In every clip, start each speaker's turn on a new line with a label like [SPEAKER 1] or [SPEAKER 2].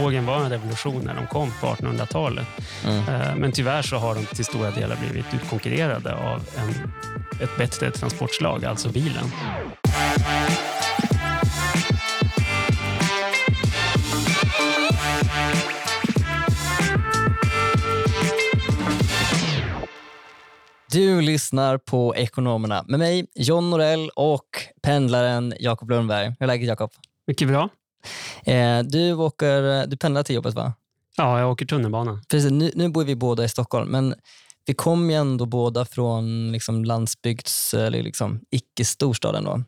[SPEAKER 1] tågen var en revolution när de kom på 1800-talet. Mm. Men tyvärr så har de till stora delar blivit utkonkurrerade av en, ett bättre transportslag, alltså bilen.
[SPEAKER 2] Du lyssnar på Ekonomerna med mig, John Norell och pendlaren Jakob Lundberg. Hur är läget Jakob?
[SPEAKER 1] Mycket bra.
[SPEAKER 2] Eh, du, åker, du pendlar till jobbet va?
[SPEAKER 1] Ja, jag åker tunnelbana.
[SPEAKER 2] Precis, nu, nu bor vi båda i Stockholm, men vi kommer ju ändå båda från liksom landsbygds, eller liksom icke-storstaden. Då.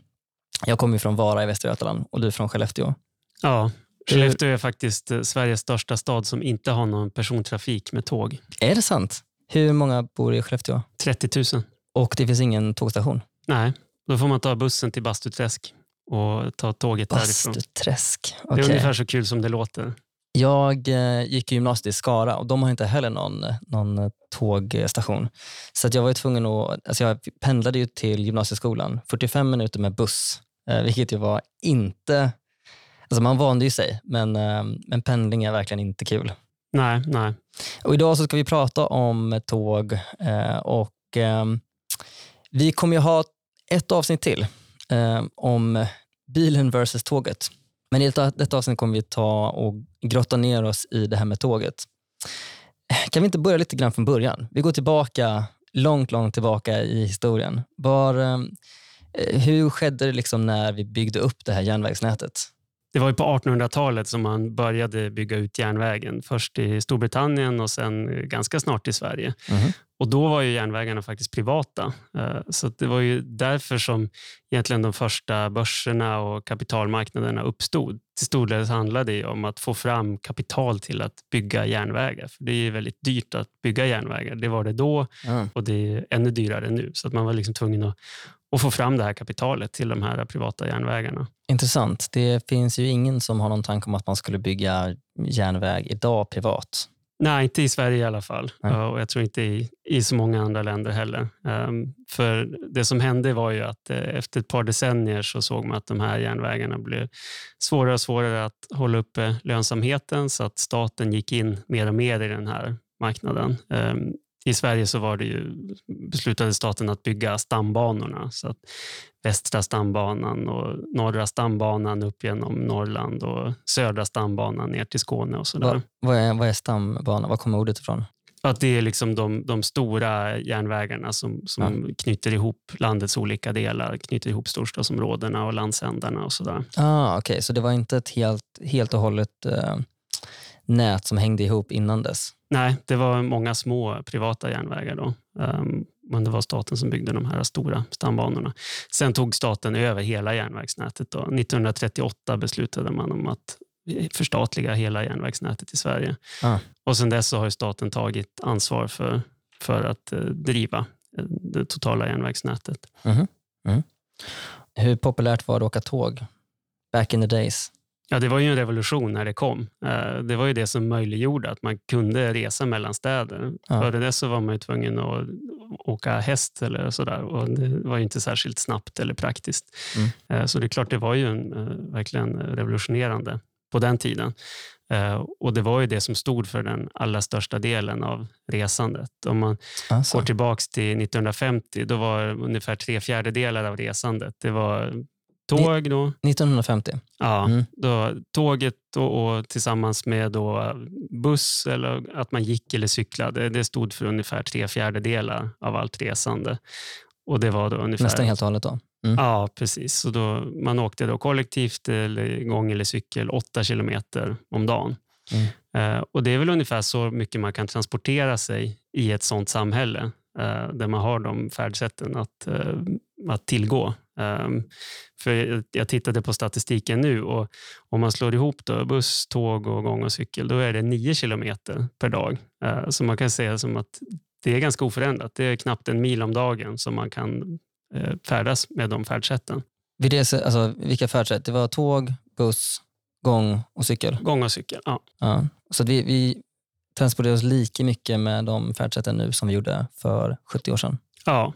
[SPEAKER 2] Jag kommer från Vara i Västra Götaland och du från Skellefteå.
[SPEAKER 1] Ja, Skellefteå är faktiskt eh, Sveriges största stad som inte har någon persontrafik med tåg.
[SPEAKER 2] Är det sant? Hur många bor i Skellefteå?
[SPEAKER 1] 30 000.
[SPEAKER 2] Och det finns ingen tågstation?
[SPEAKER 1] Nej, då får man ta bussen till Bastuträsk och ta tåget
[SPEAKER 2] därifrån. Bastuträsk.
[SPEAKER 1] Okay. Det är ungefär så kul som det låter.
[SPEAKER 2] Jag eh, gick i gymnasiet i Skara och de har inte heller någon, någon tågstation. Så att jag var tvungen att, alltså jag pendlade ju till gymnasieskolan, 45 minuter med buss, eh, vilket ju var inte, alltså man vande ju sig, men, eh, men pendling är verkligen inte kul.
[SPEAKER 1] Nej, nej.
[SPEAKER 2] Och idag så ska vi prata om tåg och vi kommer ju ha ett avsnitt till om bilen versus tåget. Men i detta avsnitt kommer vi ta och grotta ner oss i det här med tåget. Kan vi inte börja lite grann från början? Vi går tillbaka, långt, långt tillbaka i historien. Var, eh, hur skedde det liksom när vi byggde upp det här järnvägsnätet?
[SPEAKER 1] Det var ju på 1800-talet som man började bygga ut järnvägen. Först i Storbritannien och sen ganska snart i Sverige. Mm. Och Då var ju järnvägarna faktiskt privata. Eh, så det var ju därför som egentligen de första börserna och kapitalmarknaderna uppstod. Till stor del handlade det om att få fram kapital till att bygga järnvägar. För Det är väldigt dyrt att bygga järnvägar. Det var det då mm. och det är ännu dyrare nu. Så att man var liksom tvungen att, att få fram det här kapitalet till de här privata järnvägarna.
[SPEAKER 2] Intressant. Det finns ju ingen som har någon tanke om att man skulle bygga järnväg idag privat.
[SPEAKER 1] Nej, inte i Sverige i alla fall. Mm. Och jag tror inte i, i så många andra länder heller. Um, för Det som hände var ju att uh, efter ett par decennier så såg man att de här järnvägarna blev svårare och svårare att hålla uppe lönsamheten så att staten gick in mer och mer i den här marknaden. Um, i Sverige så var det ju, beslutade staten att bygga stambanorna. Så att Västra stambanan och Norra stambanan upp genom Norrland och Södra stambanan ner till Skåne. och så
[SPEAKER 2] vad, vad, är, vad är stambana? Var kommer ordet ifrån?
[SPEAKER 1] Att det är liksom de, de stora järnvägarna som, som ja. knyter ihop landets olika delar, knyter ihop storstadsområdena och landsändarna och sådär.
[SPEAKER 2] Ah, Okej, okay. så det var inte ett helt, helt och hållet eh, nät som hängde ihop innan dess?
[SPEAKER 1] Nej, det var många små privata järnvägar då. Um, men det var staten som byggde de här stora stambanorna. Sen tog staten över hela järnvägsnätet. Då. 1938 beslutade man om att förstatliga hela järnvägsnätet i Sverige. Ah. Och Sen dess har staten tagit ansvar för, för att uh, driva uh, det totala järnvägsnätet. Mm. Mm.
[SPEAKER 2] Hur populärt var det att åka tåg back in the days?
[SPEAKER 1] Ja, det var ju en revolution när det kom. Eh, det var ju det som möjliggjorde att man kunde resa mellan städer. Ja. Före det så var man ju tvungen att åka häst eller sådär och det var inte särskilt snabbt eller praktiskt. Mm. Eh, så det är klart, det var ju en, eh, verkligen revolutionerande på den tiden. Och Det var ju det som stod för den allra största delen av resandet. Om man alltså. går tillbaka till 1950, då var ungefär tre fjärdedelar av resandet det var Tåg då.
[SPEAKER 2] 1950?
[SPEAKER 1] Ja, mm. då, tåget och, och, tillsammans med då buss eller att man gick eller cyklade. Det stod för ungefär tre fjärdedelar av allt resande. Och det var då ungefär,
[SPEAKER 2] Nästan helt och hållet då?
[SPEAKER 1] Mm. Ja, precis. Så då, man åkte då kollektivt, eller gång eller cykel, åtta kilometer om dagen. Mm. Eh, och Det är väl ungefär så mycket man kan transportera sig i ett sånt samhälle eh, där man har de färdsätten att, eh, att tillgå. Um, för jag tittade på statistiken nu och om man slår ihop då, buss, tåg, och gång och cykel, då är det 9 kilometer per dag. Uh, så man kan säga som att det är ganska oförändrat. Det är knappt en mil om dagen som man kan uh, färdas med de färdsätten.
[SPEAKER 2] Vid det, alltså, vilka färdsätt? Det var tåg, buss, gång och cykel?
[SPEAKER 1] Gång och cykel, ja.
[SPEAKER 2] ja. Så vi, vi transporterar oss lika mycket med de färdsätten nu som vi gjorde för 70 år sedan?
[SPEAKER 1] Ja,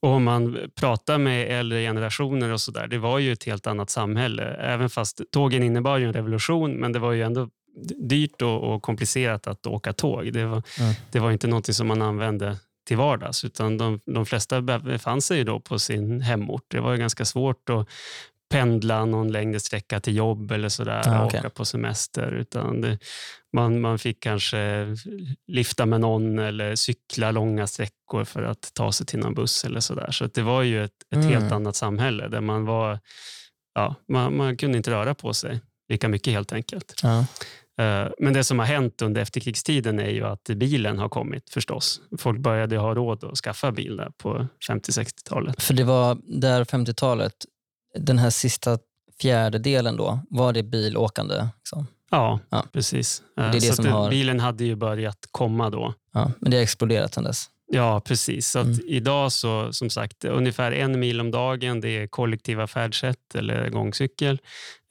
[SPEAKER 1] och om man pratar med äldre generationer och så där, det var ju ett helt annat samhälle. Även fast tågen innebar ju en revolution, men det var ju ändå dyrt och, och komplicerat att åka tåg. Det var, mm. det var inte något som man använde till vardags, utan de, de flesta befann sig då på sin hemort. Det var ganska svårt att pendla någon längre sträcka till jobb eller sådär, ah, okay. åka på semester. Utan det, man, man fick kanske lifta med någon eller cykla långa sträckor för att ta sig till någon buss eller sådär. Så det var ju ett, ett mm. helt annat samhälle där man var, ja, man, man kunde inte röra på sig lika mycket helt enkelt. Ja. Eh, men det som har hänt under efterkrigstiden är ju att bilen har kommit förstås. Folk började ha råd att skaffa bil på 50-60-talet.
[SPEAKER 2] För det var där 50-talet, den här sista fjärdedelen då, var det bilåkande? Liksom?
[SPEAKER 1] Ja, ja, precis. Det är det så som har... Bilen hade ju börjat komma då.
[SPEAKER 2] Ja, men det har exploderat sedan dess?
[SPEAKER 1] Ja, precis. Så mm. Idag så, som sagt, ungefär en mil om dagen det är kollektiva färdsätt eller gångcykel.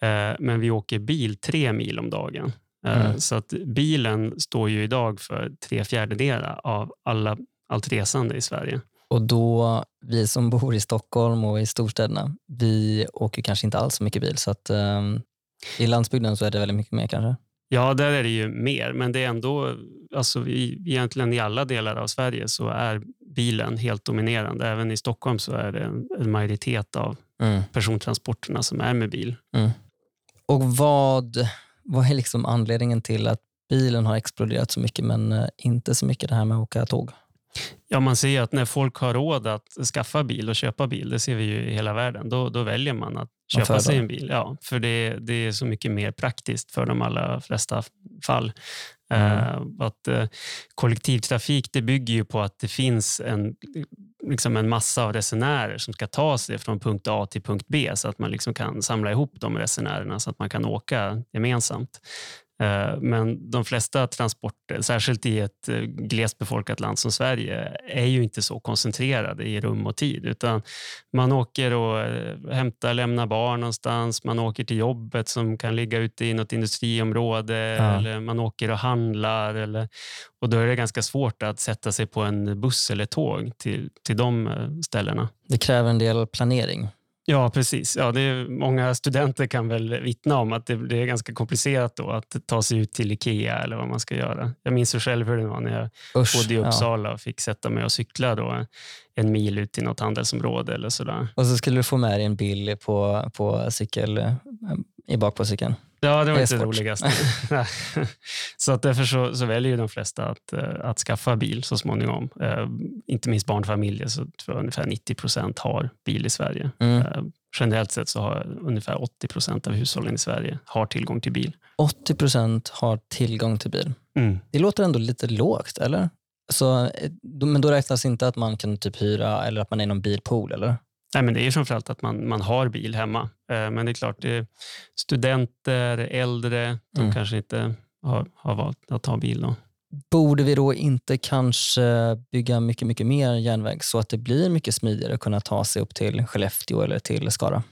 [SPEAKER 1] Eh, men vi åker bil tre mil om dagen. Eh, mm. Så att bilen står ju idag för tre fjärdedelar av alla, allt resande i Sverige.
[SPEAKER 2] Och då, vi som bor i Stockholm och i storstäderna, vi åker kanske inte alls så mycket bil. Så att um, i landsbygden så är det väldigt mycket mer kanske?
[SPEAKER 1] Ja, där är det ju mer, men det är ändå, alltså i, egentligen i alla delar av Sverige så är bilen helt dominerande. Även i Stockholm så är det en, en majoritet av mm. persontransporterna som är med bil. Mm.
[SPEAKER 2] Och vad, vad är liksom anledningen till att bilen har exploderat så mycket men eh, inte så mycket det här med att åka tåg?
[SPEAKER 1] Ja, man ser att när folk har råd att skaffa bil och köpa bil, det ser vi ju i hela världen, då, då väljer man att köpa sig en bil. Ja, för det, det är så mycket mer praktiskt för de allra flesta fall. Mm. Uh, att, uh, kollektivtrafik det bygger ju på att det finns en, liksom en massa av resenärer som ska ta sig från punkt A till punkt B så att man liksom kan samla ihop de resenärerna så att man kan åka gemensamt. Eh, men de flesta transporter, särskilt i ett eh, glest befolkat land som Sverige, är ju inte så koncentrerade i rum och tid. Utan man åker och eh, hämtar, lämnar barn någonstans, man åker till jobbet som kan ligga ute i något industriområde, ja. eller man åker och handlar. Eller, och då är det ganska svårt att sätta sig på en buss eller tåg till, till de ställena.
[SPEAKER 2] Det kräver en del planering.
[SPEAKER 1] Ja, precis. Ja, det är, många studenter kan väl vittna om att det, det, är ganska komplicerat då att ta sig ut till Ikea eller vad man ska göra. Jag minns själv hur det var när jag Usch, bodde i Uppsala ja. och fick sätta mig och cykla då en mil ut till något handelsområde eller sådär.
[SPEAKER 2] Och så skulle du få med dig en bil på, på cykel, eh, i bak på cykeln?
[SPEAKER 1] Ja, det var inte det roligaste. så att därför så, så väljer de flesta att, eh, att skaffa bil så småningom. Eh, inte minst barnfamiljer, så tror jag ungefär 90 procent har bil i Sverige. Mm. Eh, generellt sett så har ungefär 80 procent av hushållen i Sverige har tillgång till bil.
[SPEAKER 2] 80 procent har tillgång till bil. Mm. Det låter ändå lite lågt, eller? Så, eh, men då räknas inte att man kan typ hyra eller att man är i någon bilpool, eller?
[SPEAKER 1] Nej, men det är framförallt att man, man har bil hemma. Eh, men det är klart, det är studenter, äldre, de mm. kanske inte har, har valt att ta bil. Då.
[SPEAKER 2] Borde vi då inte kanske bygga mycket, mycket mer järnväg så att det blir mycket smidigare att kunna ta sig upp till Skellefteå eller till Skara?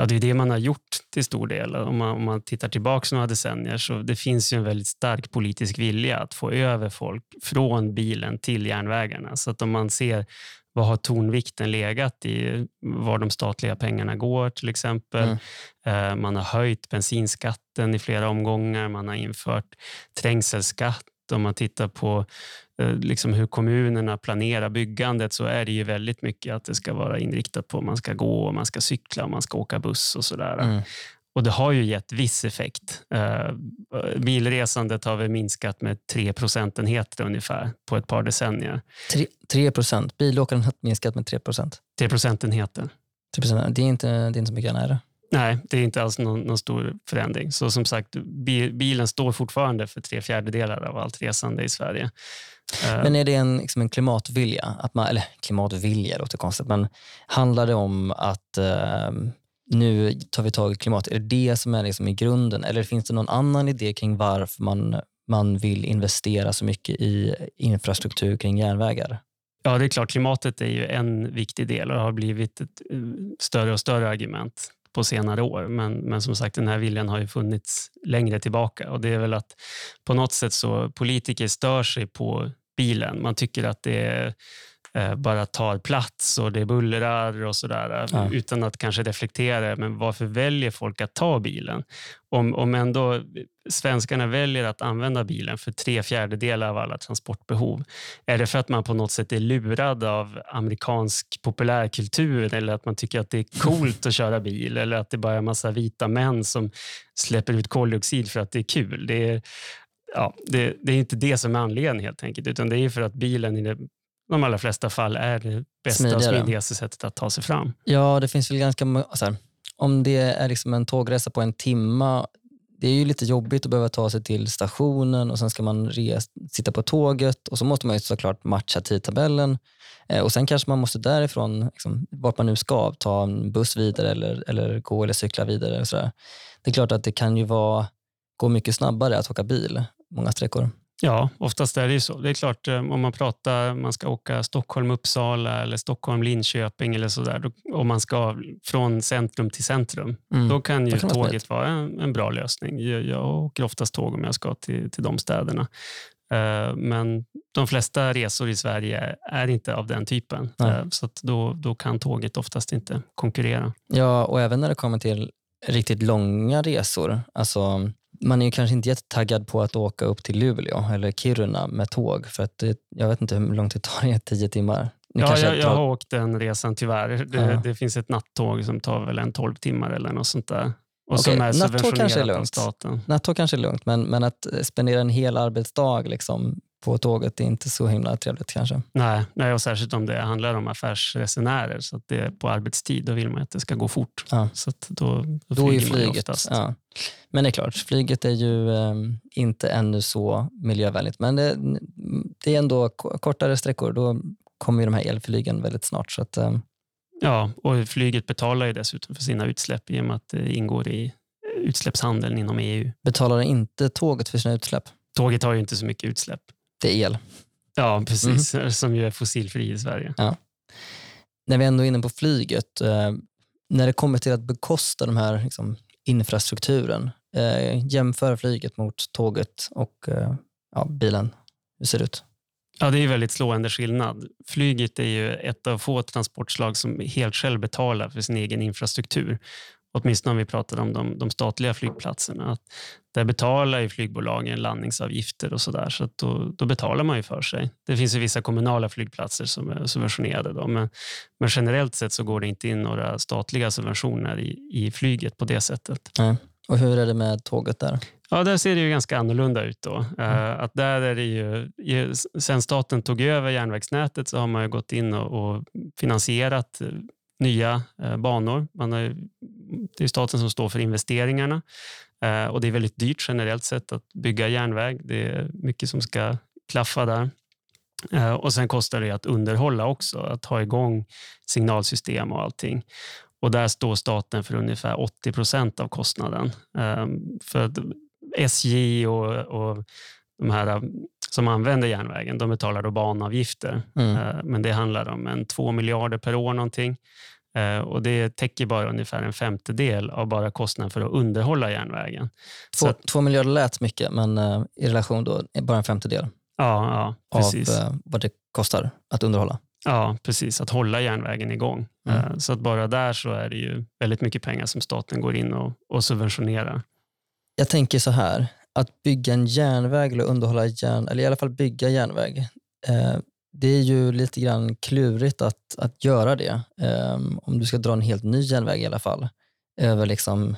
[SPEAKER 1] Ja, det är det man har gjort till stor del. Om man, om man tittar tillbaka några decennier så det finns ju en väldigt stark politisk vilja att få över folk från bilen till järnvägarna. Så att om man ser vad har tonvikten legat i? Var de statliga pengarna går till exempel. Mm. Eh, man har höjt bensinskatten i flera omgångar. Man har infört trängselskatt. Om man tittar på eh, liksom hur kommunerna planerar byggandet så är det ju väldigt mycket att det ska vara inriktat på man ska gå, man ska cykla, man ska åka buss och sådär. Mm. Och det har ju gett viss effekt. Uh, bilresandet har väl minskat med 3 procentenheter ungefär på ett par decennier.
[SPEAKER 2] 3, procent? Bilåkandet har minskat med 3 procent?
[SPEAKER 1] 3 procentenheter.
[SPEAKER 2] 3 procent. Det, är inte, det är inte så mycket, är det?
[SPEAKER 1] Nej, det är inte alls någon, någon, stor förändring. Så som sagt, bilen står fortfarande för tre fjärdedelar av allt resande i Sverige.
[SPEAKER 2] Eh, men är det en, liksom en klimatvilja? Att man, eller klimatvilja låter konstigt, men handlar det om att uh, nu tar vi tag i klimatet. Är det det som är liksom i grunden eller finns det någon annan idé kring varför man, man vill investera så mycket i infrastruktur kring järnvägar?
[SPEAKER 1] Ja, det är klart. Klimatet är ju en viktig del och har blivit ett eh, större och större argument på senare år. Men, men som sagt, den här viljan har ju funnits längre tillbaka och det är väl att på något sätt så politiker stör sig på bilen. Man tycker att det är bara tar plats och det bullrar och sådär
[SPEAKER 2] Ja.
[SPEAKER 1] utan att kanske reflektera. Men varför väljer folk att ta bilen? Om, om ändå svenskarna väljer att använda bilen för tre fjärdedelar av alla transportbehov. Är det för att man på något sätt är lurad av amerikansk populärkultur eller att man tycker att det är coolt att köra bil eller att det bara är en massa vita män som släpper ut koldioxid för att det är kul? Det är, ja, det, det är inte det som är anledningen helt enkelt utan det är för att bilen i det, de allra flesta fall är det bästa och
[SPEAKER 2] Smidigare.
[SPEAKER 1] smidigaste sättet att ta sig fram.
[SPEAKER 2] Ja, det finns väl ganska må- så här, Om det är liksom en tågresa på en timma, det är ju lite jobbigt att behöva ta sig till stationen och sen ska man res, sitta på tåget och så måste man ju såklart matcha tidtabellen. Eh, och Sen kanske man måste därifrån, liksom, vart man nu ska, ta en buss vidare eller, eller gå eller cykla vidare. Och så där. Det är klart att det kan ju vara, gå mycket snabbare att åka bil många sträckor.
[SPEAKER 1] Ja, oftast är det ju så. Det är klart, eh, om man pratar, man ska åka Stockholm-Uppsala eller Stockholm-Linköping eller sådär, då- om man ska från centrum till centrum,
[SPEAKER 2] Mm.
[SPEAKER 1] då kan ju
[SPEAKER 2] kan
[SPEAKER 1] tåget vara en, en bra lösning. Jag, jag åker oftast tåg om jag ska till, till de städerna. Eh, Men de flesta resor i Sverige är inte av den typen,
[SPEAKER 2] Nej.
[SPEAKER 1] Eh, så då, då kan tåget oftast inte konkurrera.
[SPEAKER 2] Ja, och även när det kommer till riktigt långa resor. Alltså, man är ju kanske inte jättetaggad på att åka upp till Luleå eller Kiruna med tåg för att det, jag vet inte hur långt det tar, det tio timmar. Ni
[SPEAKER 1] Ja, jag, jag har åkt den resan tyvärr. Det,
[SPEAKER 2] Ja.
[SPEAKER 1] det finns ett nattåg som tar väl en 12 timmar eller något sånt där. Och är
[SPEAKER 2] nattåg kanske är lugnt. Nattåg kanske är lugnt, men, men att spendera en hel arbetsdag liksom, på tåget är inte så himla trevligt kanske.
[SPEAKER 1] Nej, nej, och särskilt om det handlar om affärsresenärer. Så det är på arbetstid, då vill man att det ska gå fort.
[SPEAKER 2] Ja.
[SPEAKER 1] Så då, då,
[SPEAKER 2] Då är flyget... Ja. Men det är klart, flyget är ju eh, inte ännu så miljövänligt. Men det, det är ändå ko- kortare sträckor. Då kommer ju de här elflygen väldigt snart. Så att, eh,
[SPEAKER 1] Ja, och flyget betalar ju dessutom för sina utsläpp i och med att det ingår i utsläppshandeln inom EU.
[SPEAKER 2] betalar inte tåget för sina utsläpp.
[SPEAKER 1] Tåget har ju inte så mycket utsläpp.
[SPEAKER 2] Är el.
[SPEAKER 1] Ja, precis.
[SPEAKER 2] Mm.
[SPEAKER 1] Som ju är fossilfri i Sverige.
[SPEAKER 2] När vi ändå är inne på flyget, eh, när det kommer till att bekosta de här liksom, infrastrukturen, eh, jämför flyget mot tåget och eh, ja, bilen. Hur ser det ut?
[SPEAKER 1] Ja, det är väldigt slående skillnad. Flyget är ju ett av få transportslag som helt själv betalar för sin egen infrastruktur. Åtminstone om vi pratar om de, de statliga flygplatserna. Att där betalar ju flygbolagen landningsavgifter och sådär, så att då, då betalar man ju för sig. Det finns ju vissa kommunala flygplatser som är subventionerade, då, men, men generellt sett så går det inte in några statliga subventioner i, i flyget på det sättet.
[SPEAKER 2] Och hur är det med tåget där?
[SPEAKER 1] Ja, där ser det ju ganska annorlunda ut. Då. Eh, Att där är det ju, sen staten tog över järnvägsnätet så har man ju gått in och, och finansierat nya eh, banor. Man har, det är staten som står för investeringarna eh, och det är väldigt dyrt generellt sett att bygga järnväg. Det är mycket som ska klaffa där. Eh, och Sen kostar det att underhålla också, att ha igång signalsystem och allting. Och Där står staten för ungefär 80 procent av kostnaden. För att SJ och, och de här som använder järnvägen, de betalar då banavgifter.
[SPEAKER 2] Mm.
[SPEAKER 1] Eh, Men det handlar om en 2 miljarder per år någonting. Eh, Och det täcker bara ungefär en femtedel av bara kostnaden för att underhålla järnvägen.
[SPEAKER 2] Två,
[SPEAKER 1] att,
[SPEAKER 2] två miljarder lät mycket, men eh, i relation då bara en femtedel
[SPEAKER 1] ja, ja, precis.
[SPEAKER 2] av vad det kostar att underhålla.
[SPEAKER 1] Ja, precis. Att hålla järnvägen igång.
[SPEAKER 2] Mm.
[SPEAKER 1] Så att bara där så är det ju väldigt mycket pengar som staten går in och, och subventionerar.
[SPEAKER 2] Jag tänker så här, att bygga en järnväg eller underhålla järn, eller i alla fall bygga järnväg, eh, det är ju lite grann klurigt att, att göra det. Eh, om du ska dra en helt ny järnväg i alla fall. Över liksom,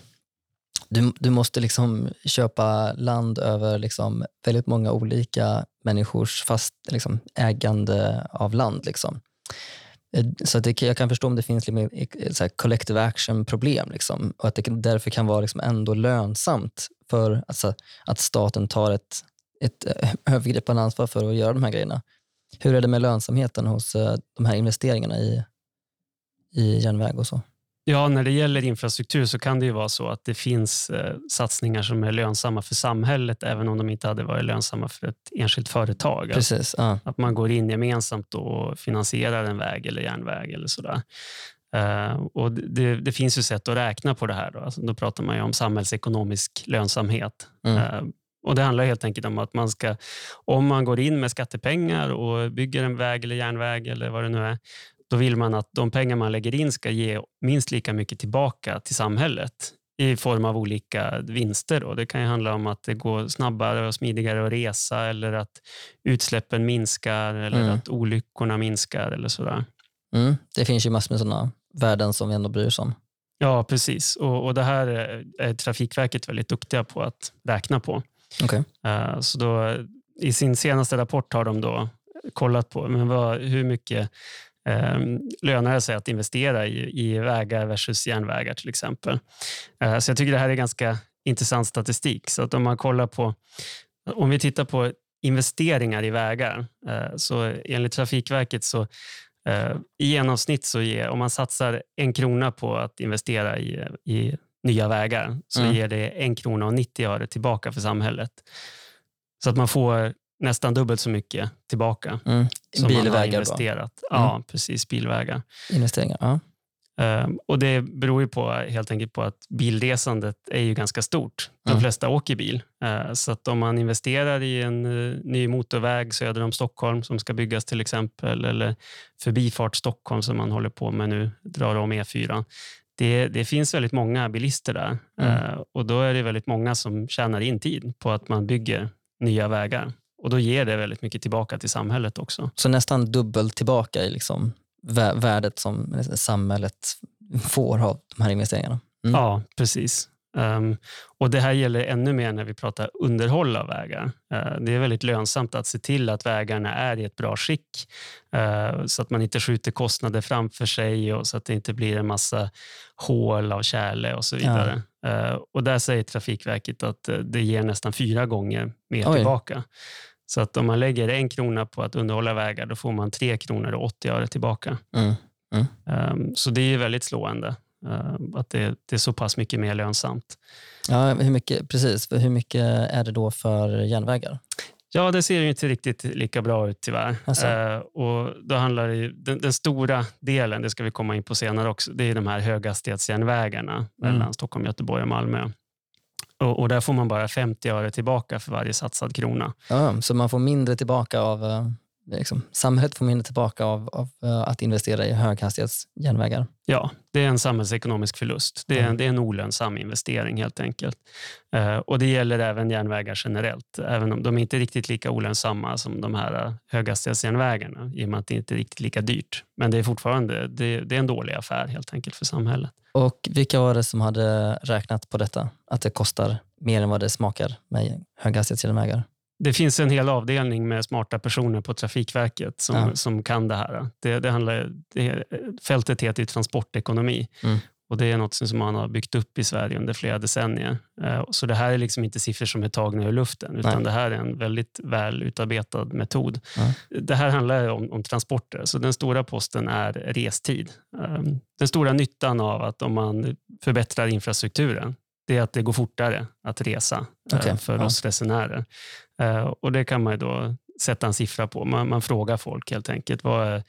[SPEAKER 2] du, du måste liksom köpa land över liksom väldigt många olika människors fast liksom ägande av land. Liksom. Eh, så att det, jag kan förstå om det finns liksom eh, så här collective action-problem liksom, och att det därför kan vara liksom ändå lönsamt för alltså, att staten tar ett, ett eh, övergripande ansvar för att göra de här grejerna. Hur är det med lönsamheten hos eh, de här investeringarna i, i järnväg och så?
[SPEAKER 1] Ja, när det gäller infrastruktur så kan det ju vara så att det finns eh, satsningar som är lönsamma för samhället även om de inte hade varit lönsamma för ett enskilt företag.
[SPEAKER 2] Precis. Ja.
[SPEAKER 1] Att man går in gemensamt och finansierar en väg eller järnväg eller sådär. Eh, och det, det finns ju sätt att räkna på det här. Då, alltså, då pratar man ju om samhällsekonomisk lönsamhet.
[SPEAKER 2] Mm.
[SPEAKER 1] Eh, Och Det handlar helt enkelt om att man ska, om man går in med skattepengar och bygger en väg eller järnväg eller vad det nu är, då vill man att de pengar man lägger in ska ge minst lika mycket tillbaka till samhället i form av olika vinster. Då. Det kan handla om att det går snabbare och smidigare att resa eller att utsläppen minskar eller mm. att olyckorna minskar eller sådär.
[SPEAKER 2] Mm. Det finns ju massor med sådana värden som vi ändå bryr oss om.
[SPEAKER 1] Ja, precis. Och, och det här är Trafikverket väldigt duktiga på att räkna på.
[SPEAKER 2] Okay.
[SPEAKER 1] Uh, så då, I sin senaste rapport har de då kollat på men vad, hur mycket um, lönar det sig att investera i, i vägar versus järnvägar till exempel. Uh, så jag tycker det här är ganska intressant statistik. Så att om man kollar på, om vi tittar på investeringar i vägar, uh, så enligt Trafikverket så Eh, I genomsnitt så ger, om man satsar en krona på att investera i, i nya vägar så mm. ger det en krona och 90 öre tillbaka för samhället. Så att man får nästan dubbelt så mycket tillbaka
[SPEAKER 2] mm.
[SPEAKER 1] som bilvägar man har investerat. Mm. Ja, precis. Bilvägar.
[SPEAKER 2] Investeringar, ja.
[SPEAKER 1] Ehm, och Det beror ju på, helt enkelt på att bilresandet är ju ganska stort. De mm. flesta åker bil. Ehm, så att om man investerar i en eh, ny motorväg söder om Stockholm som ska byggas till exempel, eller Förbifart Stockholm som man håller på med nu, drar om E4. Det, det finns väldigt många bilister där mm. Ehm, och då är det väldigt många som tjänar in tid på att man bygger nya vägar. Och Då ger det väldigt mycket tillbaka till samhället också.
[SPEAKER 2] Så nästan dubbelt tillbaka i liksom värdet som samhället får av de här investeringarna.
[SPEAKER 1] Mm. Ja, precis. Um, och Det här gäller ännu mer när vi pratar underhåll av vägar. Uh, det är väldigt lönsamt att se till att vägarna är i ett bra skick uh, så att man inte skjuter kostnader framför sig och så att det inte blir en massa hål av tjäle och så vidare. Ja. Uh, och Där säger Trafikverket att det ger nästan fyra gånger mer Oj. tillbaka. Så att om man lägger en krona på att underhålla vägar, då får man tre kronor och 80 öre tillbaka.
[SPEAKER 2] Mm. Mm.
[SPEAKER 1] Um, så det är väldigt slående uh, att det, är så pass mycket mer lönsamt.
[SPEAKER 2] Ja, hur mycket, precis. Hur mycket är det då för järnvägar?
[SPEAKER 1] Ja, det ser ju inte riktigt lika bra ut tyvärr. Alltså. Uh, och då handlar det, den, den, stora delen, det ska vi komma in på senare också, det är de här höghastighetsjärnvägarna mm. mellan Stockholm, Göteborg och Malmö. Och, och, där får man bara 50 öre tillbaka för varje satsad krona.
[SPEAKER 2] Ja, så man får mindre tillbaka av, eh, liksom, samhället får mindre tillbaka av, av uh, att investera i höghastighetsjärnvägar?
[SPEAKER 1] Ja, det är en samhällsekonomisk förlust. Det är, mm. det är en olönsam investering helt enkelt. Uh, och Det gäller även järnvägar generellt, även om de är inte riktigt lika olönsamma som de här höghastighetsjärnvägarna i och med att det inte är riktigt lika dyrt. Men det är fortfarande det, det är en dålig affär helt enkelt för samhället.
[SPEAKER 2] Och vilka var det som hade räknat på detta? Att det kostar mer än vad det smakar med höghastighetsjärnvägar?
[SPEAKER 1] Det finns en hel avdelning med smarta personer på Trafikverket som, ja. som kan det här. Det, det handlar, det, fältet heter transportekonomi. Mm. Och Det är något som man har byggt upp i Sverige under flera decennier. Eh, så det här är liksom inte siffror som är tagna ur luften, utan Nej. det här är en väldigt väl utarbetad metod. Mm. Det här handlar om, om, transporter, så den stora posten är restid. Ehm, den stora nyttan av att om man förbättrar infrastrukturen, det är att det går fortare att resa eh, okay. för ja. oss resenärer. Eh, och Det kan man då sätta en siffra på. Man, man frågar folk helt enkelt. Vad är,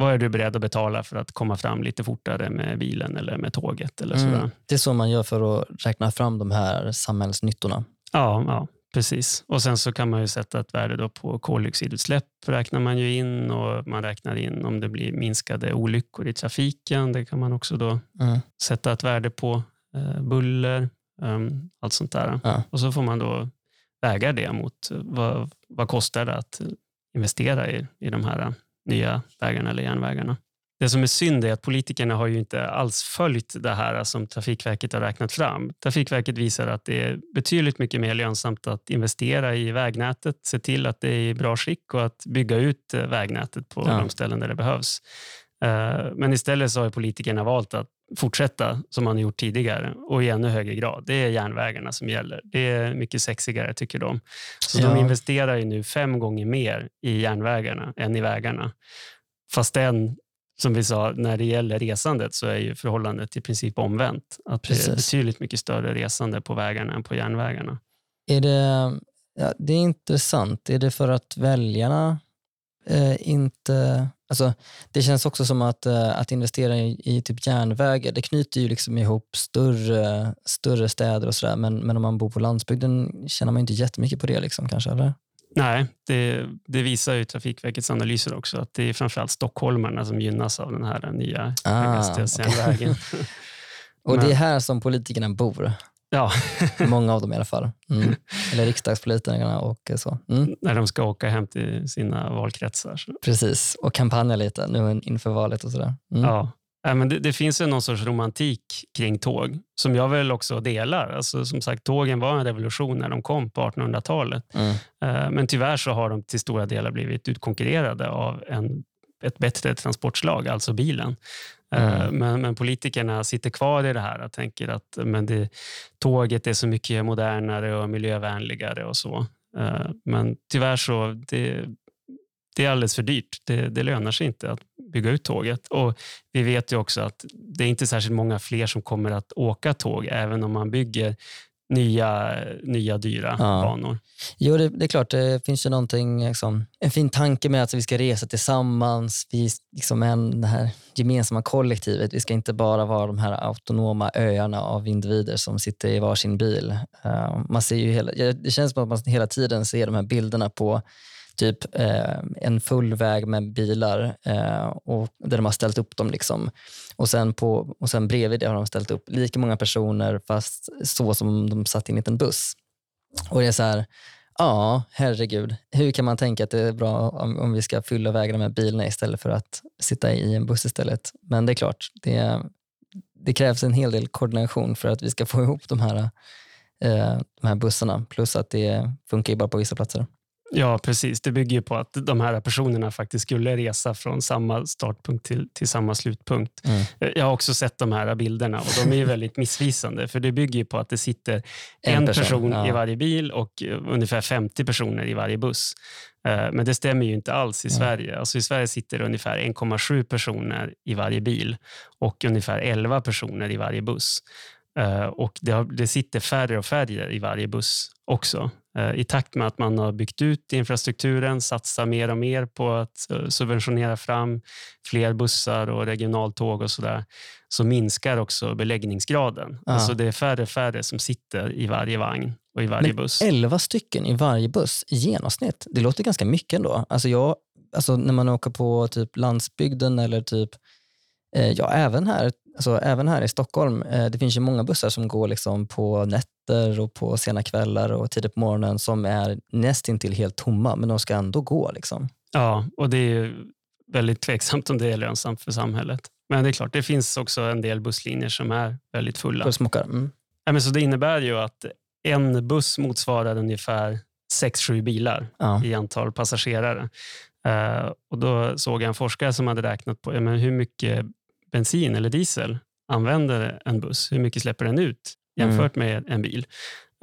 [SPEAKER 1] vad är du beredd att betala för att komma fram lite fortare med bilen eller med tåget? Eller mm.
[SPEAKER 2] Det är så man gör för att räkna fram de här samhällsnyttorna?
[SPEAKER 1] Ja, ja precis. Och Sen så kan man ju sätta ett värde då på koldioxidutsläpp räknar man ju in och man räknar in om det blir minskade olyckor i trafiken. Det kan man också då mm. sätta ett värde på. Eh, buller, um, allt sånt där. Ja. Och så får man då väga det mot vad, vad kostar det att investera i, i de här nya vägarna eller järnvägarna. Det som är synd är att politikerna har ju inte alls följt det här som Trafikverket har räknat fram. Trafikverket visar att det är betydligt mycket mer lönsamt att investera i vägnätet, se till att det är i bra skick och att bygga ut eh, vägnätet på ja. de ställen där det behövs. Eh, men istället så har politikerna valt att fortsätta som man gjort tidigare och i ännu högre grad. Det är järnvägarna som gäller. Det är mycket sexigare tycker de. Så ja. de investerar ju nu fem gånger mer i järnvägarna än i vägarna. Fast den, som vi sa, när det gäller resandet så är ju förhållandet i princip omvänt. Att Precis. det är betydligt mycket större resande på vägarna än på järnvägarna.
[SPEAKER 2] Är det, ja, det är intressant. Är det för att väljarna eh, inte Alltså, det känns också som att, uh, att investera i, i typ järnvägar, det knyter ju liksom ihop större, större städer och sådär. Men, men om man bor på landsbygden känner man inte jättemycket på det liksom, kanske, eller?
[SPEAKER 1] Nej, det, det, visar ju Trafikverkets analyser också, att det är framförallt stockholmarna som gynnas av den här nya ah, höghastighetsjärnvägen. Okay.
[SPEAKER 2] och det är här som politikerna bor?
[SPEAKER 1] Ja.
[SPEAKER 2] Många av dem i alla fall. Mm. Eller riksdagspolitikerna och så. Mm.
[SPEAKER 1] När de ska åka hem till sina valkretsar. Så.
[SPEAKER 2] Precis, och kampanja lite nu inför valet och sådär.
[SPEAKER 1] Mm. Ja. Ja, men det, det, finns ju någon sorts romantik kring tåg som jag väl också delar. Alltså, som sagt, tågen var en revolution när de kom på 1800-talet. Mm. Uh, men tyvärr så har de till stora delar blivit utkonkurrerade av en, ett bättre transportslag, alltså bilen. Mm. Eh, men, men, politikerna sitter kvar i det här och tänker att men det, tåget är så mycket modernare och miljövänligare och så. Eh, men tyvärr så det, det är alldeles för dyrt. Det, det lönar sig inte att bygga ut tåget. Och Vi vet ju också att det är inte särskilt många fler som kommer att åka tåg, även om man bygger nya, nya dyra ja. banor.
[SPEAKER 2] Jo, det, det, är klart. Det finns ju någonting, liksom, en fin tanke med att vi ska resa tillsammans. Vi liksom en, det här gemensamma kollektivet. Vi ska inte bara vara de här autonoma öarna av individer som sitter i varsin bil. Uh, man ser ju hela, det känns som att man hela tiden ser de här bilderna på typ eh, en full väg med bilar eh, och där de har ställt upp dem. Liksom. Och, sen på, och sen bredvid det har de ställt upp lika många personer fast så som de satt i en liten buss. Och det är så här, ja herregud, hur kan man tänka att det är bra om, om vi ska fylla vägarna med bilarna istället för att sitta i en buss istället? Men det är klart, det, det krävs en hel del koordination för att vi ska få ihop de här, eh, de här bussarna. Plus att det funkar ju bara på vissa platser.
[SPEAKER 1] Ja, precis. Det bygger på att de här personerna faktiskt skulle resa från samma startpunkt till, till samma slutpunkt. Mm. Jag har också sett de här bilderna och de är väldigt missvisande. För det bygger på att det sitter en, en person, person ja. i varje bil och ungefär 50 personer i varje buss. Eh, men det stämmer ju inte alls i mm. Sverige. Alltså I Sverige sitter ungefär 1,7 personer i varje bil och ungefär 11 personer i varje buss. Eh, och det, har, det sitter färre och färre i varje buss också. Eh, I takt med att man har byggt ut infrastrukturen, satsar mer och mer på att eh, subventionera fram fler bussar och regionaltåg och sådär, så minskar också beläggningsgraden. Ja. Alltså det är färre och färre som sitter i varje vagn och i varje
[SPEAKER 2] Men
[SPEAKER 1] buss.
[SPEAKER 2] 11 stycken i varje buss i genomsnitt, det låter ganska mycket ändå. Alltså jag, alltså när man åker på typ landsbygden eller typ Eh, ja, även här, alltså, även här i Stockholm. Eh, det finns ju många bussar som går liksom på nätter och på sena kvällar och tidigt på morgonen som är nästintill helt tomma, men de ska ändå gå. Liksom.
[SPEAKER 1] Ja, och det är väldigt tveksamt om det är lönsamt för samhället. Men det är klart, det finns också en del busslinjer som är väldigt fulla.
[SPEAKER 2] Fullsmockar. Mm.
[SPEAKER 1] Ja, men så det innebär ju att en buss motsvarar ungefär 6-7 bilar ja. i antal passagerare. Uh, och Då såg jag en forskare som hade räknat på ja, men hur mycket bensin eller diesel använder en buss? Hur mycket släpper den ut jämfört mm. med en bil?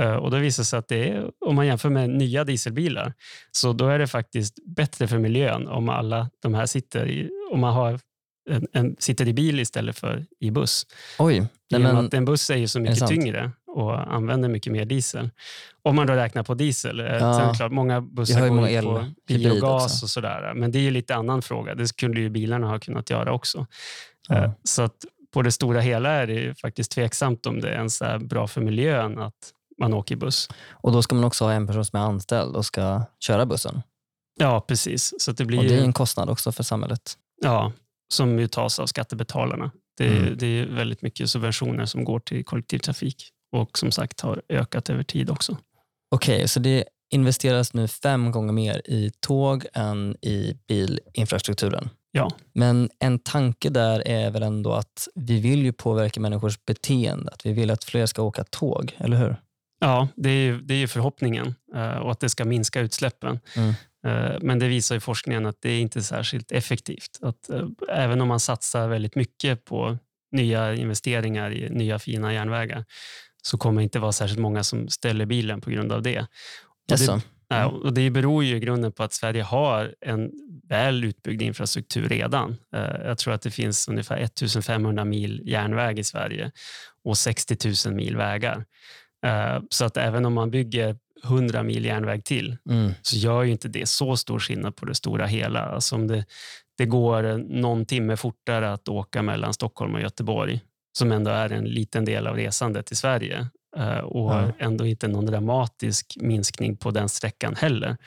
[SPEAKER 1] Uh, och Då visar det sig att det är, om man jämför med nya dieselbilar, så då är det faktiskt bättre för miljön om alla de här sitter i, om man har en, en, sitter i bil istället för i buss.
[SPEAKER 2] Oj.
[SPEAKER 1] Nej, men, att en buss är ju så mycket tyngre och använder mycket mer diesel. Om man då räknar på diesel. Eh, ja. Sen klart, många bussar går många på biogas och sådär. Men det är ju lite annan fråga. Det skulle ju bilarna ha kunnat göra också. Mm. Så att på det stora hela är det faktiskt tveksamt om det ens är bra för miljön att man åker buss.
[SPEAKER 2] Och då ska man också ha en person som är anställd och ska köra bussen?
[SPEAKER 1] Ja, precis. Så det, blir
[SPEAKER 2] och det är en kostnad också för samhället?
[SPEAKER 1] Ja, som ju tas av skattebetalarna. Det, mm. det är väldigt mycket subventioner som går till kollektivtrafik och som sagt har ökat över tid också.
[SPEAKER 2] Okej, okay, så det investeras nu fem gånger mer i tåg än i bilinfrastrukturen?
[SPEAKER 1] Ja.
[SPEAKER 2] Men en tanke där är väl ändå att vi vill ju påverka människors beteende. Att vi vill att fler ska åka tåg, eller hur?
[SPEAKER 1] Ja, det är, det är förhoppningen eh, och att det ska minska utsläppen. Mm. Eh, men det visar ju forskningen att det är inte särskilt effektivt. Att, eh, även om man satsar väldigt mycket på nya investeringar i nya fina järnvägar så kommer det inte vara särskilt många som ställer bilen på grund av det. Och det, Mm. Och det beror ju i grunden på att Sverige har en väl utbyggd infrastruktur redan. Eh, jag tror att det finns ungefär 1500 mil järnväg i Sverige och 60 000 mil vägar. Eh, så att även om man bygger 100 mil järnväg till
[SPEAKER 2] Mm.
[SPEAKER 1] så gör ju inte det så stor skillnad på det stora hela. Alltså om det, det går någon timme fortare att åka mellan Stockholm och Göteborg som ändå är en liten del av resandet i Sverige eh, och
[SPEAKER 2] Ja.
[SPEAKER 1] ändå inte någon dramatisk minskning på den sträckan heller.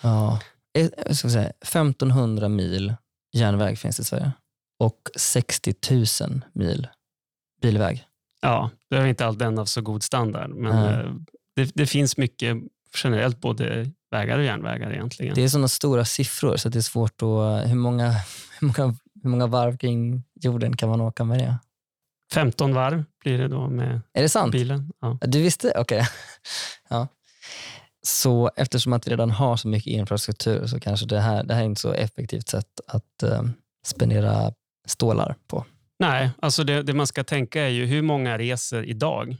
[SPEAKER 2] Ja. Eh, Jag ska säga, 1500 mil järnväg finns i Sverige och 60 000 mil bilväg.
[SPEAKER 1] Ja, det är inte alltid den av så god standard, men eh, det, det finns mycket generellt, både vägar och järnvägar egentligen.
[SPEAKER 2] Det är sådana stora siffror så det är svårt att... Hur många, hur, många, hur många varv kring jorden kan man åka med det?
[SPEAKER 1] 15 varv blir det då med
[SPEAKER 2] Är det sant?
[SPEAKER 1] bilen. Ja.
[SPEAKER 2] Du visste? Okej. ja. Så eftersom att vi redan har så mycket infrastruktur så kanske det här, det här är inte så effektivt sätt att eh, spendera stålar på.
[SPEAKER 1] Nej, alltså det, det man ska tänka är ju hur många reser idag.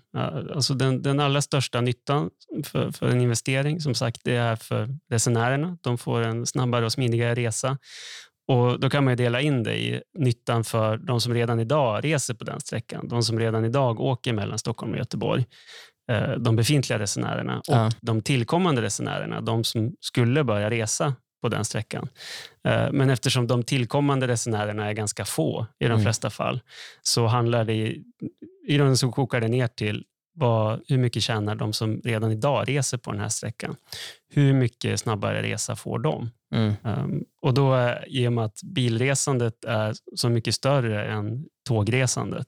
[SPEAKER 1] Alltså den, den allra största nyttan för, för en investering, som sagt, det är för resenärerna. De får en snabbare och smidigare resa. Och Då kan man ju dela in det i nyttan för de som redan idag reser på den sträckan. De som redan idag åker mellan Stockholm och Göteborg. Eh, De befintliga resenärerna och
[SPEAKER 2] Ja.
[SPEAKER 1] de tillkommande resenärerna. De som skulle börja resa på den sträckan. Eh, Men eftersom de tillkommande resenärerna är ganska få i de
[SPEAKER 2] Mm.
[SPEAKER 1] flesta fall så handlar det i, i den så kokar det ner till vad, hur mycket tjänar de som redan idag reser på den här sträckan. Hur mycket snabbare resa får de?
[SPEAKER 2] Mm.
[SPEAKER 1] Um, och då i och med att bilresandet är så mycket större än tågresandet,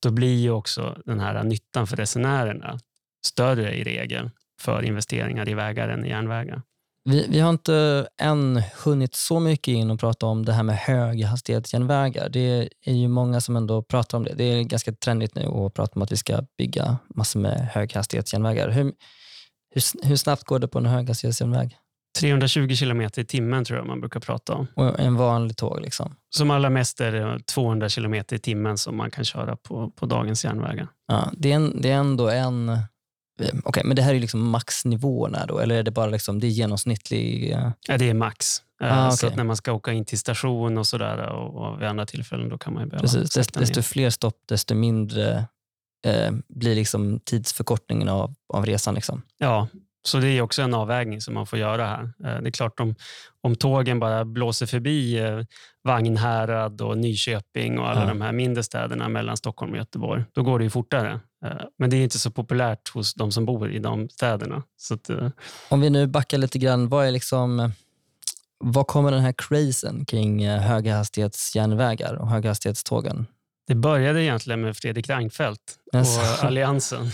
[SPEAKER 1] då blir ju också den här nyttan för resenärerna större i regel för investeringar i vägar än i järnvägar.
[SPEAKER 2] Vi, vi har inte än hunnit så mycket in och prata om det här med höghastighetsjärnvägar. Det är ju många som ändå pratar om det. Det är ganska trendigt nu att prata om att vi ska bygga massor med höghastighetsjärnvägar. Hur, hur, hur snabbt går det på en höghastighetsjärnväg?
[SPEAKER 1] 320 kilometer i timmen tror jag man brukar prata om.
[SPEAKER 2] Och en vanlig tåg liksom?
[SPEAKER 1] Som allra mest är det 200 kilometer i timmen som man kan köra på, på dagens järnvägar.
[SPEAKER 2] Ja, det, är en, det är ändå en... Okej, men det här är liksom maxnivåerna då, eller är det bara liksom, det är genomsnittlig... eh,
[SPEAKER 1] Ja, det är max. Eh,
[SPEAKER 2] Ah,
[SPEAKER 1] Så
[SPEAKER 2] okej.
[SPEAKER 1] att när man ska åka in till station och sådär och, och vid andra tillfällen då kan man ju behöva
[SPEAKER 2] Precis, desto, desto fler stopp, desto mindre eh, blir liksom tidsförkortningen av, av resan. Liksom.
[SPEAKER 1] Ja, så det är också en avvägning som man får göra här. Eh, Det är klart om, om tågen bara blåser förbi eh, Vagnhärad och Nyköping och alla
[SPEAKER 2] Ja.
[SPEAKER 1] de här mindre städerna mellan Stockholm och Göteborg, då går det ju fortare. Eh, Men det är inte så populärt hos de som bor i de städerna. Att,
[SPEAKER 2] Om vi nu backar lite grann, vad är liksom... Vad kommer den här crazen kring höghastighetsjärnvägar och höghastighetstågen?
[SPEAKER 1] det började egentligen med Fredrik Reinfeldt och Alliansen.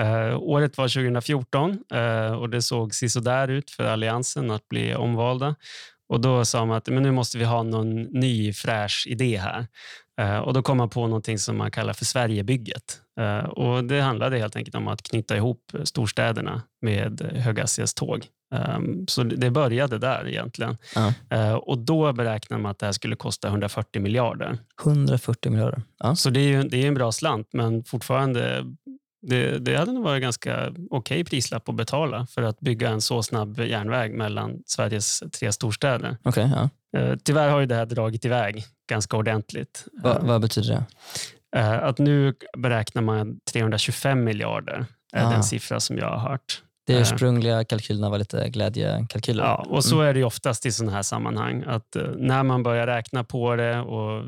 [SPEAKER 1] Eh, året var 2014 eh, och det såg sisådär ut för Alliansen att bli omvalda. Och Då sa man att men nu måste vi ha någon ny fräsch idé här. Eh, och Då kom man på någonting som man kallar för Sverigebygget. Eh, och det handlade helt enkelt om att knyta ihop storstäderna med höghastighetståg. Eh, så det det började där egentligen.
[SPEAKER 2] Ja.
[SPEAKER 1] Eh, och Då beräknade man att det här skulle kosta 140 miljarder.
[SPEAKER 2] 140 miljarder. Ja.
[SPEAKER 1] Så det är ju det är en bra slant, men fortfarande det, det hade nog varit ganska okej prislapp att betala för att bygga en så snabb järnväg mellan Sveriges tre storstäder.
[SPEAKER 2] Okej, ja.
[SPEAKER 1] Eh, tyvärr har ju det här dragit iväg ganska ordentligt.
[SPEAKER 2] Va, vad betyder det?
[SPEAKER 1] Eh, att nu beräknar man 325 miljarder är
[SPEAKER 2] Ah.
[SPEAKER 1] den siffra som jag har hört.
[SPEAKER 2] De
[SPEAKER 1] Eh.
[SPEAKER 2] ursprungliga kalkylerna var lite glädjekalkyler.
[SPEAKER 1] Ja, och så är det ju oftast i sådana här sammanhang. Att eh, när man börjar räkna på det och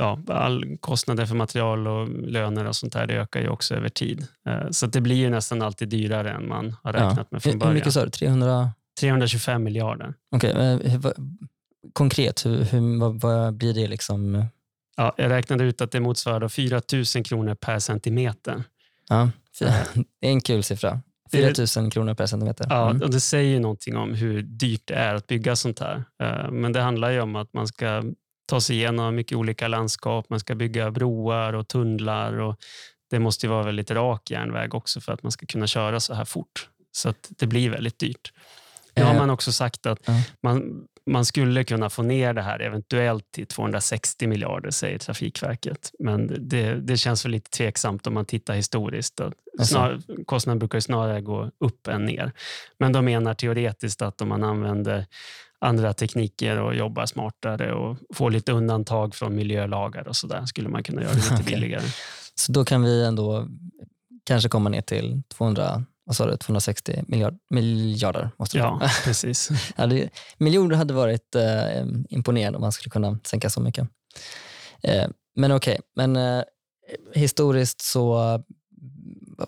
[SPEAKER 1] ja, all kostnader för material och löner och sånt där, det ökar ju också över tid. Eh, Så det blir ju nästan alltid dyrare än man har
[SPEAKER 2] Ja.
[SPEAKER 1] räknat med från
[SPEAKER 2] Hur, hur
[SPEAKER 1] början.
[SPEAKER 2] mycket sa du? 300?
[SPEAKER 1] 325 miljarder.
[SPEAKER 2] Okej, hur- vad- konkret, hur, hur, vad, vad blir det? liksom?
[SPEAKER 1] Ja, jag räknade ut att det motsvarar då 4 000 kronor per centimeter.
[SPEAKER 2] Ja, det är en kul siffra.
[SPEAKER 1] Det-
[SPEAKER 2] 4 000 kronor per centimeter.
[SPEAKER 1] Ja,
[SPEAKER 2] Mm.
[SPEAKER 1] och det säger någonting om hur dyrt det är att bygga sånt här. Eh, Men det handlar ju om att man ska ta sig igenom mycket olika landskap. Man ska bygga broar och tunnlar och det måste ju vara väldigt rak järnväg också för att man ska kunna köra så här fort. Så det blir väldigt dyrt. Nu har
[SPEAKER 2] Eh,
[SPEAKER 1] man också sagt att man, man skulle kunna få ner det här eventuellt till 260 miljarder, säger Trafikverket. Men det, det känns väl lite tveksamt om man tittar historiskt. Snar, kostnaden brukar ju snarare gå upp än ner. Men de menar teoretiskt att om man använder andra tekniker och jobbar smartare och får lite undantag från miljölagar och så där skulle man kunna göra det lite
[SPEAKER 2] Okej.
[SPEAKER 1] billigare.
[SPEAKER 2] Så då kan vi ändå kanske komma ner till 200, vad sa du, 260 miljard, miljarder. Måste
[SPEAKER 1] Ja,
[SPEAKER 2] vara.
[SPEAKER 1] precis.
[SPEAKER 2] Ja, det, miljoner hade varit eh, imponerande om man skulle kunna sänka så mycket. Eh, men okej, men eh, historiskt så eh,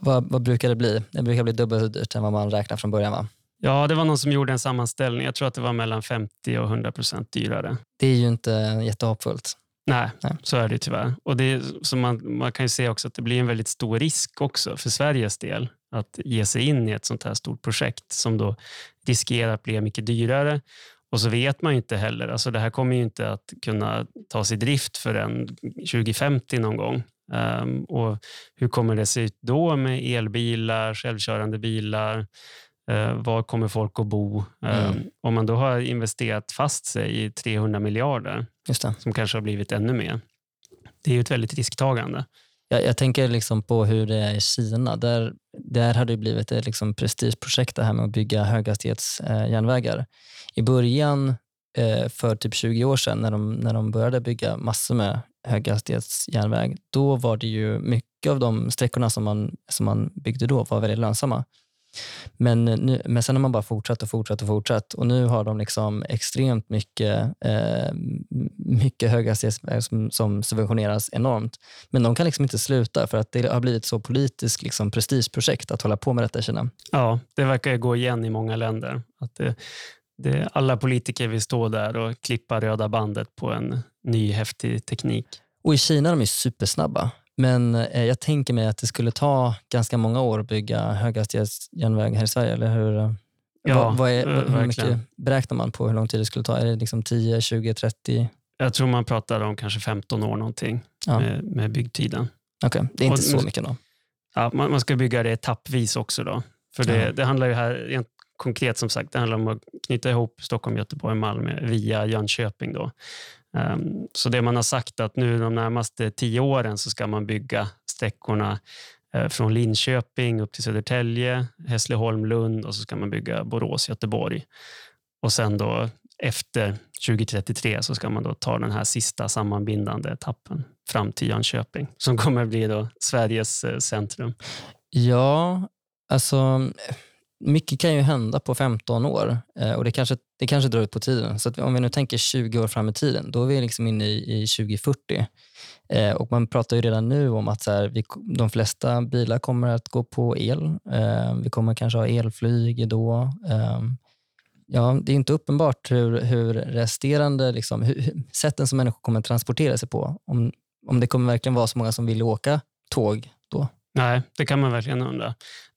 [SPEAKER 2] vad, vad brukar det bli? Det brukar bli dubbelt så dyrt än vad man räknar från början va?
[SPEAKER 1] Ja, det var någon som gjorde en sammanställning. Jag tror att det var mellan 50 och 100 procent dyrare.
[SPEAKER 2] Det är ju inte jättehoppfullt.
[SPEAKER 1] Nej,
[SPEAKER 2] Nej.
[SPEAKER 1] så är det tyvärr. Och det så man, man kan ju se också att det blir en väldigt stor risk också för Sveriges del att ge sig in i ett sånt här stort projekt som då riskerar att bli mycket dyrare. Och så vet man ju inte heller, alltså det här kommer ju inte att kunna tas i drift förrän 2050 någon gång. Ehm, och hur kommer det se ut då med elbilar, självkörande bilar? Uh, var kommer folk att bo? Ehm,
[SPEAKER 2] Mm.
[SPEAKER 1] Om man då har investerat fast sig i 300 miljarder, som kanske har blivit ännu mer. Det är ju ett väldigt risktagande.
[SPEAKER 2] Jag, jag tänker liksom på hur det är i Kina. Där, där har det blivit ett liksom prestigeprojekt det här med att bygga höghastighetsjärnvägar. I början, eh, för typ 20 år sedan, när de, när de började bygga massor med höghastighetsjärnväg, då var det ju mycket av de sträckorna som man, som man byggde då var väldigt lönsamma. Men, nu, men sen har man bara fortsatt och fortsatt och fortsatt och nu har de liksom extremt mycket, eh, mycket höghastighetsvägar som, som subventioneras enormt. Men de kan liksom inte sluta för att det har blivit så politiskt liksom prestigeprojekt att hålla på med detta i Kina.
[SPEAKER 1] Ja, det verkar gå igen i många länder. Att det, det, alla politiker vill stå där och klippa röda bandet på en ny häftig teknik.
[SPEAKER 2] Och i Kina är de supersnabba. Men eh, jag tänker mig att det skulle ta ganska många år att bygga höghastighetsjärnväg här i Sverige, eller hur?
[SPEAKER 1] Ja,
[SPEAKER 2] vad, vad är,
[SPEAKER 1] eh,
[SPEAKER 2] vad, hur
[SPEAKER 1] verkligen.
[SPEAKER 2] mycket beräknar man på hur lång tid det skulle ta? Är det liksom 10, 20, 30?
[SPEAKER 1] Jag tror man pratar om kanske 15 år någonting
[SPEAKER 2] Ja.
[SPEAKER 1] med, med byggtiden.
[SPEAKER 2] Okej, det är inte
[SPEAKER 1] Och-
[SPEAKER 2] så mycket då.
[SPEAKER 1] Ja, man, man ska bygga det etappvis också. Då. För det,
[SPEAKER 2] Ja.
[SPEAKER 1] det handlar ju här, rent konkret som sagt, det handlar om att knyta ihop Stockholm, Göteborg Malmö via Jönköping. Då. Ehm, så det man har sagt att nu de närmaste tio åren så ska man bygga sträckorna eh, från Linköping upp till Södertälje, Hässleholm, Lund och så ska man bygga Borås, Göteborg. Och sen då efter 2033 så ska man då ta den här sista sammanbindande etappen fram till Jönköping som kommer bli då Sveriges eh, centrum.
[SPEAKER 2] Ja, alltså mycket kan ju hända på 15 år eh, och det kanske, det kanske drar ut på tiden. Så att om vi nu tänker 20 år fram i tiden, då är vi liksom inne i, i 2040. Eh, och man pratar ju redan nu om att så här, vi, de flesta bilar kommer att gå på el. Eh, vi kommer kanske ha elflyg då. Eh, ja, det är inte uppenbart hur, hur resterande liksom, hur- sätten som människor kommer att transportera sig på, om, om det kommer verkligen vara så många som vill åka tåg då.
[SPEAKER 1] Nej, det kan man verkligen undra.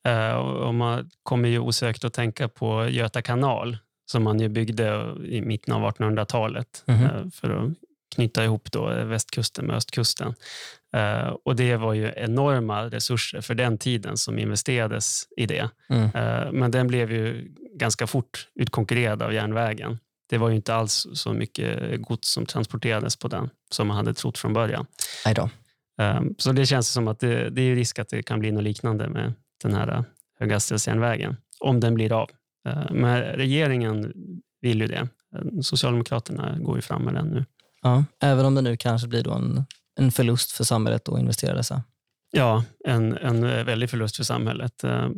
[SPEAKER 1] Eh, och man kommer ju osökt att tänka på Göta kanal som man ju byggde i mitten av 1800-talet
[SPEAKER 2] Mhm.
[SPEAKER 1] eh, för att knyta ihop då västkusten med östkusten. Eh, och Det var ju enorma resurser för den tiden som investerades i det.
[SPEAKER 2] Mm.
[SPEAKER 1] Men den blev ju ganska fort utkonkurrerad av järnvägen. Det var ju inte alls så mycket gods som transporterades på den som man hade trott från början.
[SPEAKER 2] Nej då.
[SPEAKER 1] Um, Så det känns som att det, det är risk att det kan bli något liknande med den här uh, höghastighetsjärnvägen, om den blir av. Uh, Men regeringen vill ju det. Uh, Socialdemokraterna går ju fram med den nu.
[SPEAKER 2] Ja, även om det nu kanske blir då en, en förlust för samhället att investera dessa.
[SPEAKER 1] Ja, en, en uh, väldig förlust för samhället. Uh,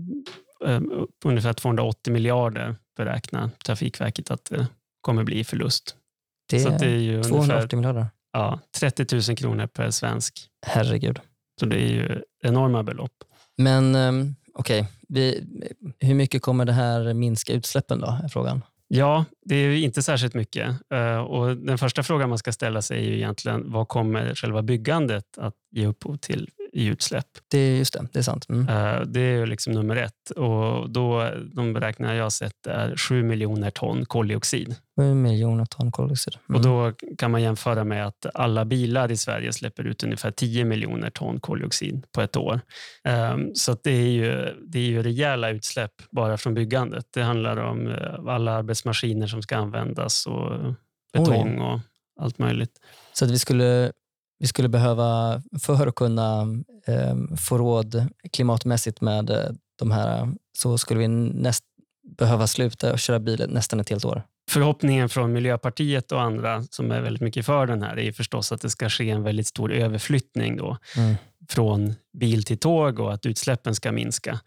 [SPEAKER 1] uh, Ungefär 280 miljarder beräknar Trafikverket att det kommer bli förlust.
[SPEAKER 2] Det är,
[SPEAKER 1] det är ju
[SPEAKER 2] 280
[SPEAKER 1] ungefär
[SPEAKER 2] miljarder.
[SPEAKER 1] Ja, 30 000 kronor per svensk.
[SPEAKER 2] Herregud.
[SPEAKER 1] Så det är ju enorma belopp.
[SPEAKER 2] Men um, okej, vi- hur mycket kommer det här minska utsläppen då? Är frågan.
[SPEAKER 1] Ja, det är ju inte särskilt mycket. Eh, Och den första frågan man ska ställa sig är ju egentligen vad kommer själva byggandet att ge upphov till i utsläpp?
[SPEAKER 2] Det är just det, det är sant. Mm.
[SPEAKER 1] Eh, Det är liksom nummer ett. Och då, de beräkningar jag har sett är 7 miljoner ton koldioxid.
[SPEAKER 2] 7 miljoner ton koldioxid. Mm.
[SPEAKER 1] Och då kan man jämföra med att alla bilar i Sverige släpper ut ungefär 10 miljoner ton koldioxid på ett år. Ehm, Så det, är ju, det är ju rejäla utsläpp bara från byggandet. Det handlar om eh, alla arbetsmaskiner som ska användas och betong och allt möjligt.
[SPEAKER 2] Så att vi skulle, vi skulle behöva, för att kunna um, få råd klimatmässigt med eh, de här, så skulle vi näst, behöva sluta och köra bil nästan ett helt år.
[SPEAKER 1] förhoppningen från Miljöpartiet och andra som är väldigt mycket för den här är förstås att det ska ske en väldigt stor överflyttning då, mm. från bil till tåg och att utsläppen ska minska.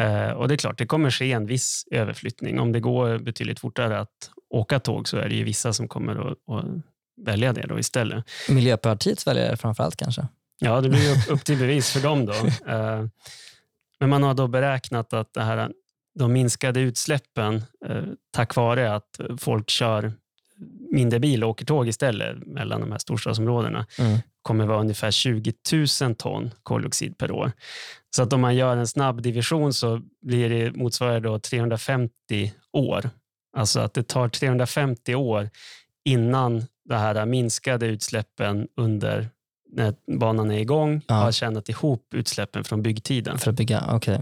[SPEAKER 1] Eh, och Det är klart, det kommer ske en viss överflyttning. Om det går betydligt fortare att åka tåg så är det ju vissa som kommer att, att välja det då istället.
[SPEAKER 2] Miljöpartiets väljare framför allt kanske?
[SPEAKER 1] Ja, det blir upp, upp till bevis för dem. då. Eh, men man har då beräknat att det här de minskade utsläppen eh, tack vare att folk kör mindre bil och åker tåg istället mellan de här storstadsområdena mm. kommer vara ungefär 20 000 ton koldioxid per år. Så att om man gör en snabb division så blir det motsvarar då 350 år. Alltså att det tar 350 år innan de här minskade utsläppen under när banan är igång ja. har tjänat ihop utsläppen från byggtiden.
[SPEAKER 2] För att bygga, okay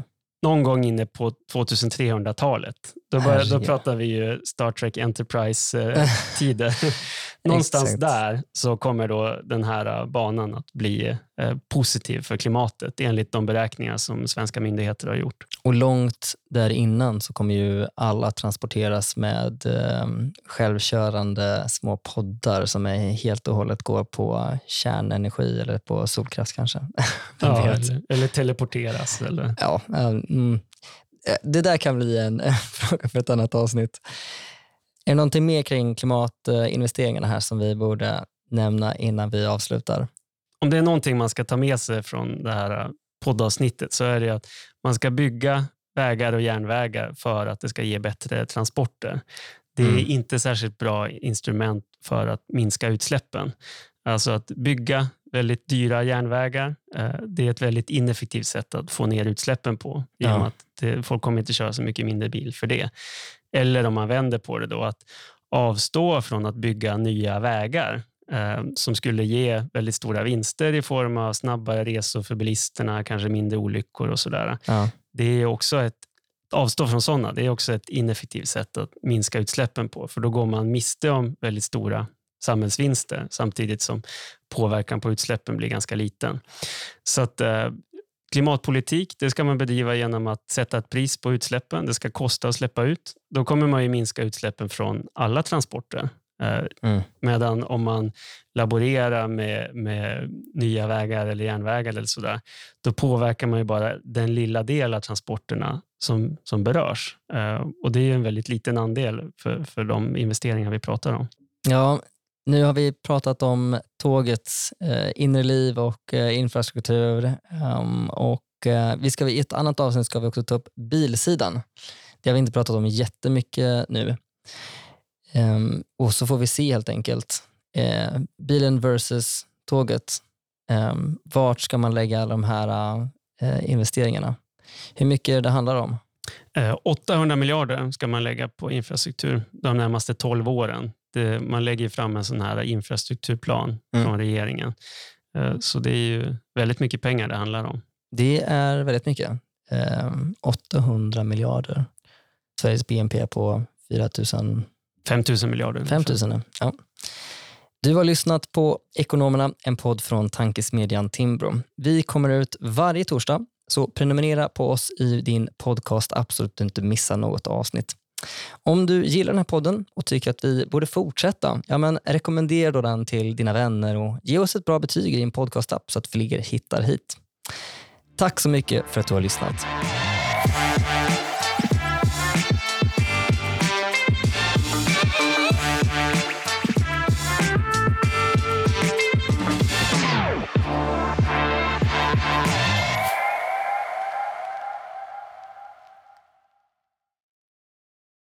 [SPEAKER 1] någon gång inne på 2300-talet. Då, då pratar vi ju Star Trek Enterprise-tider. Någonstans där så kommer då den här äh, banan att bli eh, positiv för klimatet enligt de beräkningar som svenska myndigheter har gjort.
[SPEAKER 2] Och långt där innan så kommer ju alla transporteras med eh, självkörande små poddar som är helt och hållet går på kärnenergi eller på solkraft kanske.
[SPEAKER 1] ja, eller, eller, teleporteras. Eller?
[SPEAKER 2] Ja, mm, det där kan bli en fråga för ett annat avsnitt. Är det någonting mer kring klimatinvesteringarna här som vi borde nämna innan vi avslutar?
[SPEAKER 1] Om det är någonting man ska ta med sig från det här poddavsnittet så är det att man ska bygga vägar och järnvägar för att det ska ge bättre transporter. Det är mm. inte särskilt bra instrument för att minska utsläppen. Alltså att bygga väldigt dyra järnvägar, eh, det är ett väldigt ineffektivt sätt att få ner utsläppen på. Genom ja. att det, folk kommer inte köra så mycket mindre bil för det. Eller om man vänder på det då, att avstå från att bygga nya vägar eh, som skulle ge väldigt stora vinster i form av snabbare resor för bilisterna, kanske mindre olyckor och sådär. Ja. Det är också ett avstå från sådana. Det är också ett ineffektivt sätt att minska utsläppen på, för då går man miste om väldigt stora samhällsvinster samtidigt som påverkan på utsläppen blir ganska liten. Så att eh, Klimatpolitik det ska man bedriva genom att sätta ett pris på utsläppen. Det ska kosta att släppa ut. Då kommer man ju minska utsläppen från alla transporter. Eh, mm. Medan om man laborerar med, med, nya vägar eller järnvägar eller sådär, då påverkar man ju bara den lilla del av transporterna som, som berörs. Eh, och Det är en väldigt liten andel för, för de investeringar vi pratar om.
[SPEAKER 2] Ja, nu har vi pratat om tågets eh, inre liv och eh, infrastruktur. Um, och, eh, vi ska, I ett annat avsnitt ska vi också ta upp bilsidan. Det har vi inte pratat om jättemycket nu. Um, och så får vi se helt enkelt. Eh, bilen versus tåget. Um, vart ska man lägga alla de här uh, investeringarna? Hur mycket det handlar om?
[SPEAKER 1] Eh, 800 miljarder ska man lägga på infrastruktur de närmaste 12 åren det, man lägger fram en sån här infrastrukturplan mm. från regeringen. Eh, så det är ju väldigt mycket pengar det handlar om.
[SPEAKER 2] Det är väldigt mycket. 800 ehm, miljarder. Sveriges BNP på 4 000...
[SPEAKER 1] 5 000 miljarder.
[SPEAKER 2] 5 000, ja. Du har lyssnat på Ekonomerna, en podd från tankesmedjan Timbro. Vi kommer ut varje torsdag, så prenumerera på oss i din podcast-app så att du inte missar något avsnitt. Om du gillar den här podden och tycker att vi borde fortsätta, ja men rekommendera då den till dina vänner och ge oss ett bra betyg i din podcastapp så att fler hittar hit. Tack så mycket för att du har lyssnat.